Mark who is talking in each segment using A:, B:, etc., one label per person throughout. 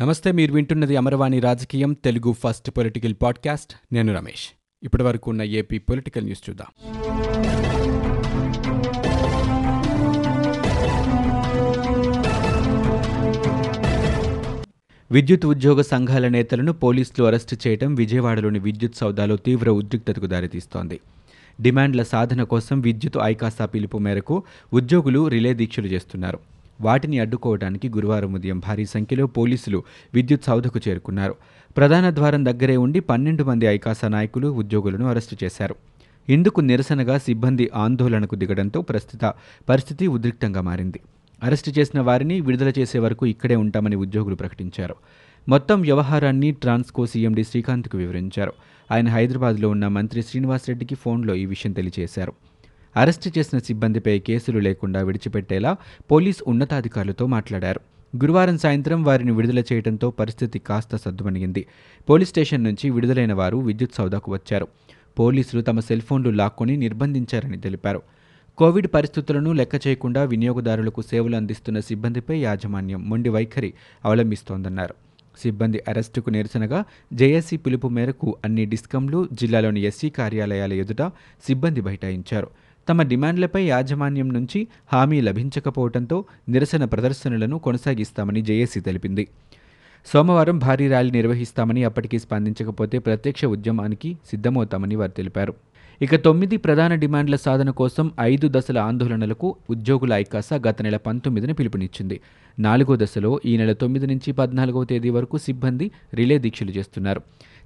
A: నమస్తే మీరు వింటున్నది అమరవాణి రాజకీయం తెలుగు ఫస్ట్ పొలిటికల్ పాడ్కాస్ట్. నేను రమేష్. ఇప్పటి వరకు ఉన్న ఏపీ పొలిటికల్ న్యూస్ చూద్దాం. విద్యుత్ ఉద్యోగ సంఘాల నేతలను పోలీసులు అరెస్టు చేయడం విజయవాడలోని విద్యుత్ సౌదాలో తీవ్ర ఉద్రిక్తతకు దారితీస్తోంది. డిమాండ్ల సాధన కోసం విద్యుత్ ఐకాసా పిలుపు మేరకు ఉద్యోగులు రిలే దీక్షలు చేస్తున్నారు. వాటిని అడ్డుకోవడానికి గురువారం ఉదయం భారీ సంఖ్యలో పోలీసులు విద్యుత్ సౌధకు చేరుకున్నారు. ప్రధాన ద్వారం దగ్గరే ఉండి పన్నెండు మంది ఐకాసా నాయకులు ఉద్యోగులను అరెస్టు చేశారు. ఇందుకు నిరసనగా సిబ్బంది ఆందోళనకు దిగడంతో ప్రస్తుత పరిస్థితి ఉద్రిక్తంగా మారింది. అరెస్టు చేసిన వారిని విడుదల చేసే వరకు ఇక్కడే ఉంటామని ఉద్యోగులు ప్రకటించారు. మొత్తం వ్యవహారాన్ని ట్రాన్స్కో సీఎండీ శ్రీకాంత్కు వివరించారు. ఆయన హైదరాబాద్లో ఉన్న మంత్రి శ్రీనివాసరెడ్డికి ఫోన్లో ఈ విషయం తెలియజేశారు. అరెస్టు చేసిన సిబ్బందిపై కేసులు లేకుండా విడిచిపెట్టేలా పోలీస్ ఉన్నతాధికారులతో మాట్లాడారు. గురువారం సాయంత్రం వారిని విడుదల చేయడంతో పరిస్థితి కాస్త సద్దుమణిగింది పోలీస్ స్టేషన్ నుంచి విడుదలైన వారు విద్యుత్ సౌదాకు వచ్చారు. పోలీసులు తమ సెల్ ఫోన్లు లాక్కొని నిర్బంధించారని తెలిపారు. కోవిడ్ పరిస్థితులను లెక్క చేయకుండా వినియోగదారులకు సేవలు అందిస్తున్న సిబ్బందిపై యాజమాన్యం మొండి వైఖరి అవలంబిస్తోందన్నారు. సిబ్బంది అరెస్టుకు నిరసనగా జేఏసీ పిలుపు మేరకు అన్ని డిస్కంలు జిల్లాలోని ఎస్సీ కార్యాలయాల ఎదుట సిబ్బంది బైఠాయించారు. తమ డిమాండ్లపై యాజమాన్యం నుంచి హామీ లభించకపోవడంతో నిరసన ప్రదర్శనలను కొనసాగిస్తామని జేఏసీ తెలిపింది. సోమవారం భారీ ర్యాలీ నిర్వహిస్తామని అప్పటికి స్పందించకపోతే ప్రత్యక్ష ఉద్యమానికి సిద్ధమవుతామని వారు తెలిపారు. ఇక తొమ్మిది ప్రధాన డిమాండ్ల సాధన కోసం ఐదు దశల ఆందోళనలకు ఉద్యోగుల ఐకాస గత నెల పంతొమ్మిదిన పిలుపునిచ్చింది. నాలుగో దశలో ఈ నెల తొమ్మిది నుంచి పద్నాలుగవ తేదీ వరకు సిబ్బంది రిలే దీక్షలు చేస్తున్నారు.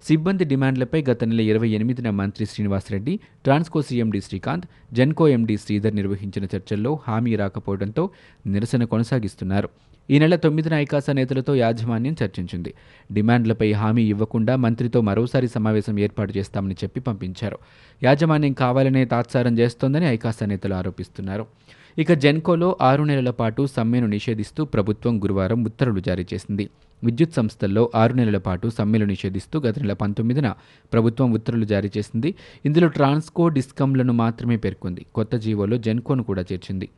A: సిబ్బంది డిమాండ్లపై గత నెల ఇరవై ఎనిమిదిన మంత్రి Srinivasa Reddy Transco CMD Srikanth Genco MD Sridhar నిర్వహించిన చర్చల్లో హామీ రాకపోవడంతో నిరసన కొనసాగిస్తున్నారు. ఈ నెల తొమ్మిదిన ఐకాసా నేతలతో యాజమాన్యం చర్చించింది. డిమాండ్లపై హామీ ఇవ్వకుండా మంత్రితో మరోసారి సమావేశం ఏర్పాటు చేస్తామని చెప్పి పంపించారు. యాజమాన్యం కావాలనే తాత్సారం చేస్తోందని ఐకాసా నేతలు ఆరోపిస్తున్నారు. ఇక జెన్కోలో ఆరు నెలల పాటు సమ్మెను నిషేధిస్తూ ప్రభుత్వం గురువారం ఉత్తర్వులు జారీ చేసింది. విద్యుత్ సంస్థల్లో ఆరు నెలల పాటు సమ్మెలు నిషేధిస్తూ గత నెల పంతొమ్మిదిన ప్రభుత్వం ఉత్తర్వులు జారీ చేసింది. ఇందులో ట్రాన్స్కో డిస్కంలను మాత్రమే పేర్కొంది. కొత్త జీవోలో జెన్కోను కూడా చేర్చింది.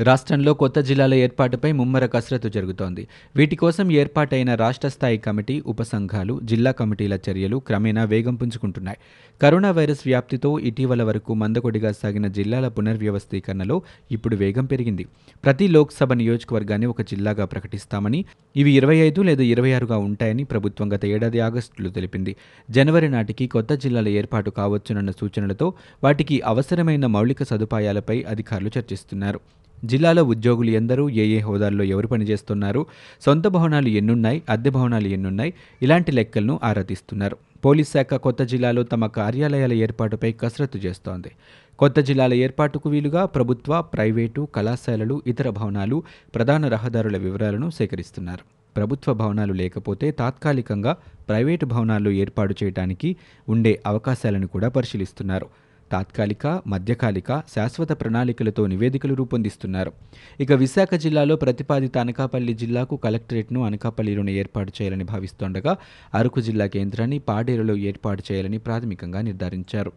A: రాష్ట్రంలో కొత్త జిల్లాల ఏర్పాటుపై ముమ్మర కసరత్తు జరుగుతోంది. వీటి కోసం ఏర్పాటైన రాష్ట్ర స్థాయి కమిటీ ఉపసంఘాలు జిల్లా కమిటీల చర్యలు క్రమేణా వేగం పుంజుకుంటున్నాయి. కరోనా వైరస్ వ్యాప్తితో ఇటీవల వరకు మందకొడిగా సాగిన జిల్లాల పునర్వ్యవస్థీకరణలో ఇప్పుడు వేగం పెరిగింది. ప్రతి లోక్సభ నియోజకవర్గాన్ని ఒక జిల్లాగా ప్రకటిస్తామని ఇవి ఇరవై ఐదు లేదా ఇరవై ఆరుగా ఉంటాయని ప్రభుత్వం గత ఏడాది ఆగస్టులో తెలిపింది. జనవరి నాటికి కొత్త జిల్లాల ఏర్పాటు కావచ్చునన్న సూచనలతో వాటికి అవసరమైన మౌలిక సదుపాయాలపై అధికారులు చర్చిస్తున్నారు. జిల్లాలో ఉద్యోగులు ఎందరూ ఏ ఏ హోదాల్లో ఎవరు పనిచేస్తున్నారు సొంత భవనాలు ఎన్నున్నాయి అద్దె భవనాలు ఎన్నున్నాయి ఇలాంటి లెక్కలను ఆరా తీస్తున్నారు. పోలీస్ శాఖ కొత్త జిల్లాలో తమ కార్యాలయాల ఏర్పాటుపై కసరత్తు చేస్తోంది. కొత్త జిల్లాల ఏర్పాటుకు వీలుగా ప్రభుత్వ ప్రైవేటు కళాశాలలు ఇతర భవనాలు ప్రధాన రహదారుల వివరాలను సేకరిస్తున్నారు. ప్రభుత్వ భవనాలు లేకపోతే తాత్కాలికంగా ప్రైవేటు భవనాలు ఏర్పాటు చేయడానికి ఉండే అవకాశాలను కూడా పరిశీలిస్తున్నారు. తాత్కాలిక మధ్యకాలిక శాశ్వత ప్రణాళికలతో నివేదికలు రూపొందిస్తున్నారు. ఇక విశాఖ జిల్లాలో ప్రతిపాదిత అనకాపల్లి జిల్లాకు కలెక్టరేట్ను అనకాపల్లిలోనే ఏర్పాటు చేయాలని భావిస్తోండగా అరకు జిల్లా కేంద్రాన్ని పాడేరులో ఏర్పాటు చేయాలని ప్రాథమికంగా నిర్ధారించారు.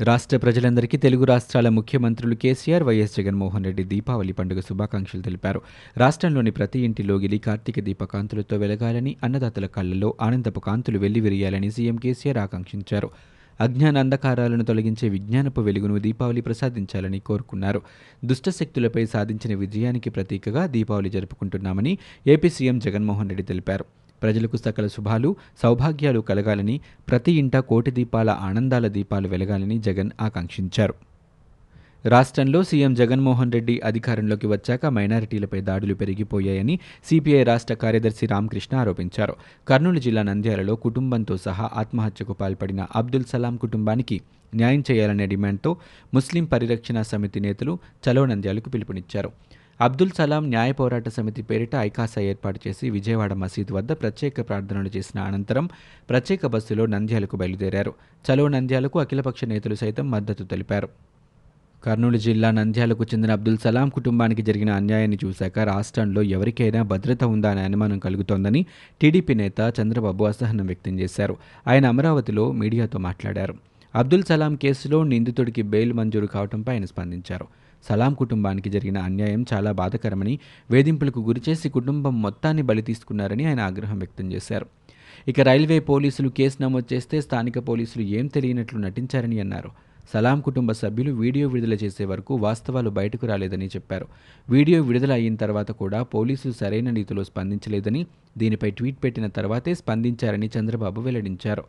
A: రాష్ట్ర ప్రజలందరికీ తెలుగు రాష్ట్రాల ముఖ్యమంత్రులు కేసీఆర్ వైఎస్ జగన్మోహన్ రెడ్డి దీపావళి పండుగ శుభాకాంక్షలు తెలిపారు. రాష్ట్రంలోని ప్రతి ఇంటిలో గిలి కార్తీక దీపకాంతులతో వెలగాలని అన్నదాతల కళ్ళలో ఆనందపు కాంతులు వెల్లివిరియాలని సీఎం కేసీఆర్ ఆకాంక్షించారు. అజ్ఞాన అంధకారాలను తొలగించే విజ్ఞానపు వెలుగును దీపావళి ప్రసాదించాలని కోరుకున్నారు. దుష్టశక్తులపై సాధించిన విజయానికి ప్రతీకగా దీపావళి జరుపుకుంటున్నామని ఏపీ సీఎం జగన్మోహన్ రెడ్డి తెలిపారు. ప్రజలకు సకల శుభాలు సౌభాగ్యాలు కలగాలని ప్రతి ఇంట కోటి దీపాల ఆనందాల దీపాలు వెలగాలని జగన్ ఆకాంక్షించారు. రాష్ట్రంలో సీఎం జగన్మోహన్ రెడ్డి అధికారంలోకి వచ్చాక మైనారిటీలపై దాడులు పెరిగిపోయాయని సిపిఐ రాష్ట్ర కార్యదర్శి రామకృష్ణ ఆరోపించారు. కర్నూలు జిల్లా నంద్యాలలో కుటుంబంతో సహా ఆత్మహత్యకు పాల్పడిన అబ్దుల్ సలాం కుటుంబానికి న్యాయం చేయాలనే డిమాండ్తో ముస్లిం పరిరక్షణ సమితి నేతలు చలో నంద్యాలకు పిలుపునిచ్చారు. అబ్దుల్ సలాం న్యాయ పోరాట సమితి పేరిట ఐకాసా ఏర్పాటు చేసి విజయవాడ మసీదు వద్ద ప్రత్యేక ప్రార్థనలు చేసిన అనంతరం ప్రత్యేక బస్సులో నంద్యాలకు బయలుదేరారు. చలో నంద్యాలకు అఖిలపక్ష నేతలు సైతం మద్దతు తెలిపారు. కర్నూలు జిల్లా నంద్యాలకు చెందిన అబ్దుల్ సలాం కుటుంబానికి జరిగిన అన్యాయాన్ని చూశాక రాష్ట్రంలో ఎవరికైనా భద్రత ఉందా అనే అనుమానం కలుగుతోందని టీడీపీ నేత చంద్రబాబు అసహనం వ్యక్తం చేశారు. ఆయన అమరావతిలో మీడియాతో మాట్లాడారు. అబ్దుల్ సలాం కేసులో నిందితుడికి బెయిల్ మంజూరు కావడంపై ఆయన స్పందించారు. సలాం కుటుంబానికి జరిగిన అన్యాయం చాలా బాధకరమని వేధింపులకు గురిచేసి కుటుంబం మొత్తాన్ని బలి తీసుకున్నారని ఆయన ఆగ్రహం వ్యక్తం చేశారు. ఇక రైల్వే పోలీసులు కేసు నమోదు చేస్తే స్థానిక పోలీసులు ఏం తెలియనట్లు నటించారని అన్నారు. సలాం కుటుంబ సభ్యులు వీడియో విడుదల చేసే వరకు వాస్తవాలు బయటకు రాలేదని చెప్పారు. వీడియో విడుదల అయిన తర్వాత కూడా పోలీసులు సరైన రీతిలో స్పందించలేదని దీనిపై ట్వీట్ పెట్టిన తర్వాతే స్పందించారని చంద్రబాబు వెల్లడించారు.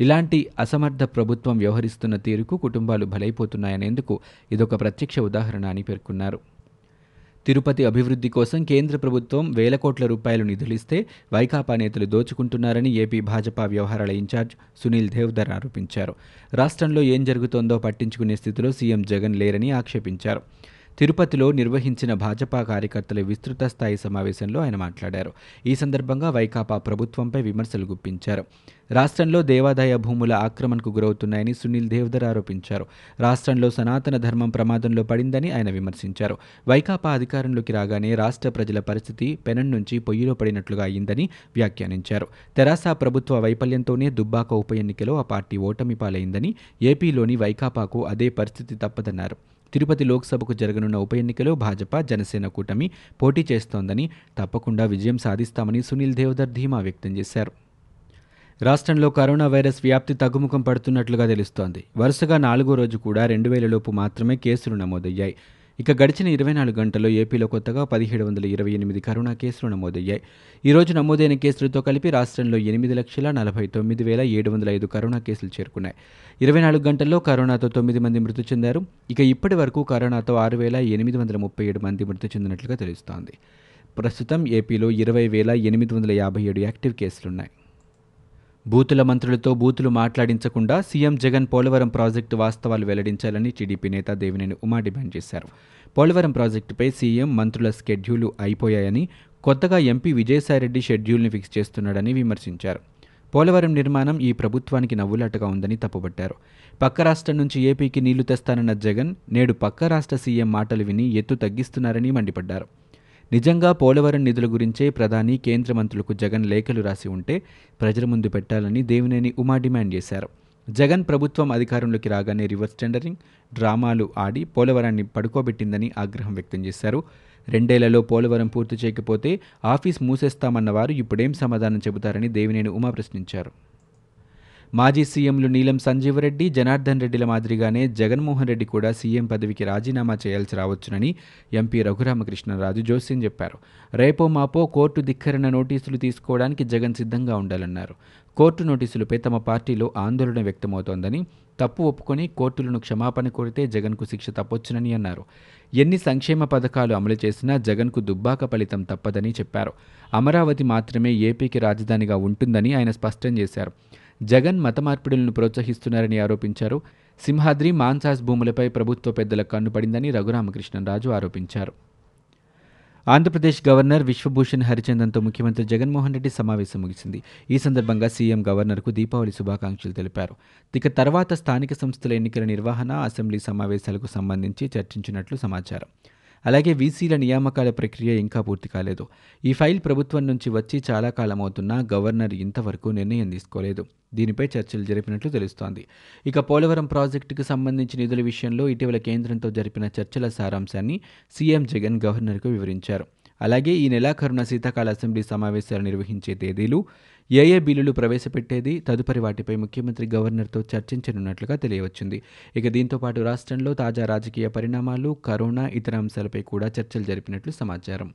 A: ఇలాంటి అసమర్థ ప్రభుత్వం వ్యవహరిస్తున్న తీరుకు కుటుంబాలు బలైపోతున్నాయనేందుకు ఇదొక ప్రత్యక్ష ఉదాహరణ అని పేర్కొన్నారు. తిరుపతి అభివృద్ధి కోసం కేంద్ర ప్రభుత్వం వేల కోట్ల రూపాయలు నిధులిస్తే వైకాపా నేతలు దోచుకుంటున్నారని ఏపీ భాజపా వ్యవహారాల ఇన్ఛార్జ్ సునీల్ దేవ్ధర్ ఆరోపించారు. రాష్ట్రంలో ఏం జరుగుతోందో పట్టించుకునే స్థితిలో సీఎం జగన్ లేరని ఆక్షేపించారు. తిరుపతిలో నిర్వహించిన భాజపా కార్యకర్తల విస్తృత స్థాయి సమావేశంలో ఆయన మాట్లాడారు. ఈ సందర్భంగా వైకాపా ప్రభుత్వంపై విమర్శలు గుప్పించారు. రాష్ట్రంలో దేవాదాయ భూముల ఆక్రమణకు గురవుతున్నాయని సునీల్ దేవ్దర్ ఆరోపించారు. రాష్ట్రంలో సనాతన ధర్మం ప్రమాదంలో పడిందని ఆయన విమర్శించారు. వైకాపా అధికారంలోకి రాగానే రాష్ట్ర ప్రజల పరిస్థితి పెనం నుంచి పొయ్యిలో పడినట్లుగా అయిందని వ్యాఖ్యానించారు. తెరాస ప్రభుత్వ వైఫల్యంతోనే దుబ్బాక ఉప ఎన్నికలో ఆ పార్టీ ఓటమి పాలైందని ఏపీలోని వైకాపాకు అదే పరిస్థితి తప్పదన్నారు. తిరుపతి లోక్సభకు జరగనున్న ఉప ఎన్నికలో భాజపా జనసేన కూటమి పోటీ చేస్తోందని తప్పకుండా విజయం సాధిస్తామని సునీల్ దేవదర్ ధీమా వ్యక్తం చేశారు. రాష్ట్రంలో కరోనా వైరస్ వ్యాప్తి తగ్గుముఖం పడుతున్నట్లుగా తెలుస్తోంది. వరుసగా నాలుగో రోజు కూడా రెండు వేలలోపు మాత్రమే కేసులు నమోదయ్యాయి. ఇక గడిచిన ఇరవై నాలుగు గంటల్లో ఏపీలో కొత్తగా పదిహేడు వందల ఇరవై ఎనిమిది కరోనా కేసులు నమోదయ్యాయి. ఈరోజు నమోదైన కేసులతో కలిపి రాష్ట్రంలో ఎనిమిది లక్షల నలభై తొమ్మిది వేల ఏడు వందల ఐదు కరోనా కేసులు చేరుకున్నాయి. ఇరవై నాలుగు గంటల్లో కరోనాతో తొమ్మిది మంది మృతి చెందారు. ఇక ఇప్పటి వరకు కరోనాతో ఆరు వేల ఎనిమిది వందల ముప్పై ఏడు మంది మృతి చెందినట్లుగా తెలుస్తోంది. ప్రస్తుతం ఏపీలో ఇరవై వేల ఎనిమిది వందల యాభై ఏడు యాక్టివ్ కేసులున్నాయి. బూతుల మంత్రులతో బూతులు మాట్లాడించకుండా సీఎం జగన్ పోలవరం ప్రాజెక్టు వాస్తవాలు వెల్లడించాలని టీడీపీ నేత దేవినేని ఉమా డిమాండ్ చేశారు. పోలవరం ప్రాజెక్టుపై సీఎం మంత్రుల స్కెడ్యూలు అయిపోయాయని కొత్తగా ఎంపీ విజయసాయిరెడ్డి షెడ్యూల్ని ఫిక్స్ చేస్తున్నాడని విమర్శించారు. పోలవరం నిర్మాణం ఈ ప్రభుత్వానికి నవ్వులాటగా ఉందని తప్పుపట్టారు. పక్క రాష్ట్రం నుంచి ఏపీకి నీళ్ళు తెస్తానన్న జగన్ నేడు పక్క రాష్ట్ర సీఎం మాటలు విని ఎత్తు తగ్గిస్తున్నారని మండిపడ్డారు. నిజంగా పోలవరం నిధుల గురించే ప్రధాని కేంద్ర మంత్రులకు జగన్ లేఖలు రాసి ఉంటే ప్రజల ముందు పెట్టాలని దేవినేని ఉమా డిమాండ్ చేశారు. జగన్ ప్రభుత్వం అధికారంలోకి రాగానే రివర్స్ టెండరింగ్ డ్రామాలు ఆడి పోలవరాన్ని పడుకోబెట్టిందని ఆగ్రహం వ్యక్తం చేశారు. రెండేళ్ళలో పోలవరం పూర్తి చేయకపోతే ఆఫీస్ మూసేస్తామన్న వారు ఇప్పుడేం సమాధానం చెబుతారని దేవినేని ఉమా ప్రశ్నించారు. మాజీ సీఎంలు నీలం సంజీవరెడ్డి జనార్దన్ రెడ్డిల మాదిరిగానే జగన్మోహన్ రెడ్డి కూడా సీఎం పదవికి రాజీనామా చేయాల్సి రావచ్చునని ఎంపీ రఘురామకృష్ణరాజు జోస్యం చెప్పారు. రేపో మాపో కోర్టు ధిక్కరణ నోటీసులు తీసుకోవడానికి జగన్ సిద్ధంగా ఉండాలన్నారు. కోర్టు నోటీసులపై తమ పార్టీలో ఆందోళన వ్యక్తమవుతోందని తప్పు ఒప్పుకొని కోర్టులను క్షమాపణ కోరితే జగన్కు శిక్ష తప్పొచ్చునని అన్నారు. ఎన్ని సంక్షేమ పథకాలు అమలు చేసినా జగన్కు దుబ్బాక ఫలితం తప్పదని చెప్పారు. అమరావతి మాత్రమే ఏపీకి రాజధానిగా ఉంటుందని ఆయన స్పష్టం చేశారు. జగన్ మత మార్పిడులను ప్రోత్సహిస్తున్నారని ఆరోపించారు. సింహాద్రి మాన్సాస్ భూములపై ప్రభుత్వ పెద్దల కన్నుపడిందని రఘురామకృష్ణరాజు ఆరోపించారు. ఆంధ్రప్రదేశ్ గవర్నర్ విశ్వభూషణ్ హరిచందన్తో ముఖ్యమంత్రి జగన్మోహన్ రెడ్డి సమావేశం ముగిసింది. ఈ సందర్భంగా సీఎం గవర్నర్కు దీపావళి శుభాకాంక్షలు తెలిపారు. ఇక తర్వాత స్థానిక సంస్థల ఎన్నికల నిర్వహణ అసెంబ్లీ సమావేశాలకు సంబంధించి చర్చించినట్లు సమాచారం. అలాగే వీసీల నియామకాల ప్రక్రియ ఇంకా పూర్తి కాలేదు. ఈ ఫైల్ ప్రభుత్వం నుంచి వచ్చి చాలా కాలం అవుతున్నా గవర్నర్ ఇంతవరకు నిర్ణయం తీసుకోలేదు. దీనిపై చర్చలు జరిపినట్లు తెలుస్తోంది. ఇక పోలవరం ప్రాజెక్టుకు సంబంధించి నిధుల విషయంలో ఇటీవల కేంద్రంతో జరిపిన చర్చల సారాంశాన్ని సీఎం జగన్ గవర్నర్కు వివరించారు. అలాగే ఈ నెలాఖరున శీతాకాల అసెంబ్లీ సమావేశాలు నిర్వహించే తేదీలు ఏ ఏ బిల్లులు ప్రవేశపెట్టేది? తదుపరి వాటిపై ముఖ్యమంత్రి గవర్నర్తో చర్చించనున్నట్లుగా తెలియవచ్చింది. ఇక దీంతో పాటు రాష్ట్రంలో తాజా రాజకీయ పరిణామాలు కరోనా ఇతర అంశాలపై కూడా చర్చలు జరిపినట్లు సమాచారం.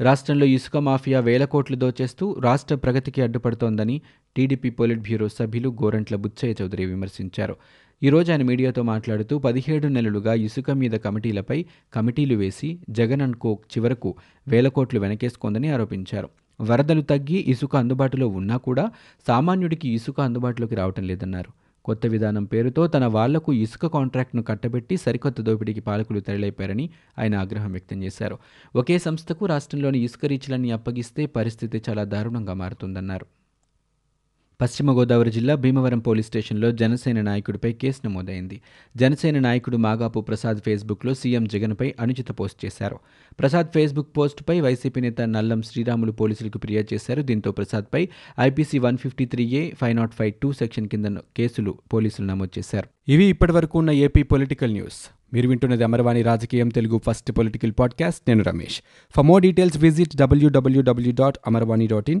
A: రాష్ట్రంలో ఇసుక మాఫియా వేల కోట్లు దోచేస్తూ రాష్ట్ర ప్రగతికి అడ్డుపడుతోందని టీడీపీ పొలిట్ బ్యూరో సభ్యులు గోరంట్ల బుచ్చయ్య చౌదరి విమర్శించారు. ఈ రోజు ఆయన మీడియాతో మాట్లాడుతూ పదిహేడు నెలలుగా ఇసుక మీద కమిటీలపై కమిటీలు వేసి జగన్ అనుకో చివరకు వేల కోట్లు వెనకేసుకుందని ఆరోపించారు. వరదలు తగ్గి ఇసుక అందుబాటులో ఉన్నా కూడా సామాన్యుడికి ఇసుక అందుబాటులోకి రావటం లేదన్నారు. కొత్త విధానం పేరుతో తన వాళ్ళకు ఇసుక కాంట్రాక్ట్ను కట్టబెట్టి సరికొత్త దోపిడీకి పాలకులు తెరలేపారని ఆయన ఆగ్రహం వ్యక్తం చేశారు. ఒకే సంస్థకు రాష్ట్రంలోని ఇసుక రీచ్లన్నీ అప్పగిస్తే పరిస్థితి చాలా దారుణంగా మారుతుందన్నారు. పశ్చిమ గోదావరి జిల్లా భీమవరం పోలీస్ స్టేషన్లో జనసేన నాయకుడిపై కేసు నమోదైంది. జనసేన నాయకుడు మాగాపు ప్రసాద్ ఫేస్బుక్లో సీఎం జగన్పై అనుచిత పోస్ట్ చేశారు. ప్రసాద్ ఫేస్బుక్ పోస్టుపై వైసీపీ నేత నల్లం శ్రీరాములు పోలీసులకు ఫిర్యాదు చేశారు. దీంతో ప్రసాద్పై IPC one fifty three A five not five two section కింద కేసులు పోలీసులు నమోదు చేశారు. ఇవి ఇప్పటివరకు ఉన్న ఏపీ పొలిటికల్ న్యూస్. మీరు వింటున్నది అమర్వాణి రాజకీయం తెలుగు ఫస్ట్ పొలిటికల్ పాడ్కాస్ట్. నేను Ramesh. For more details visit WWW dot Amarvani dot in.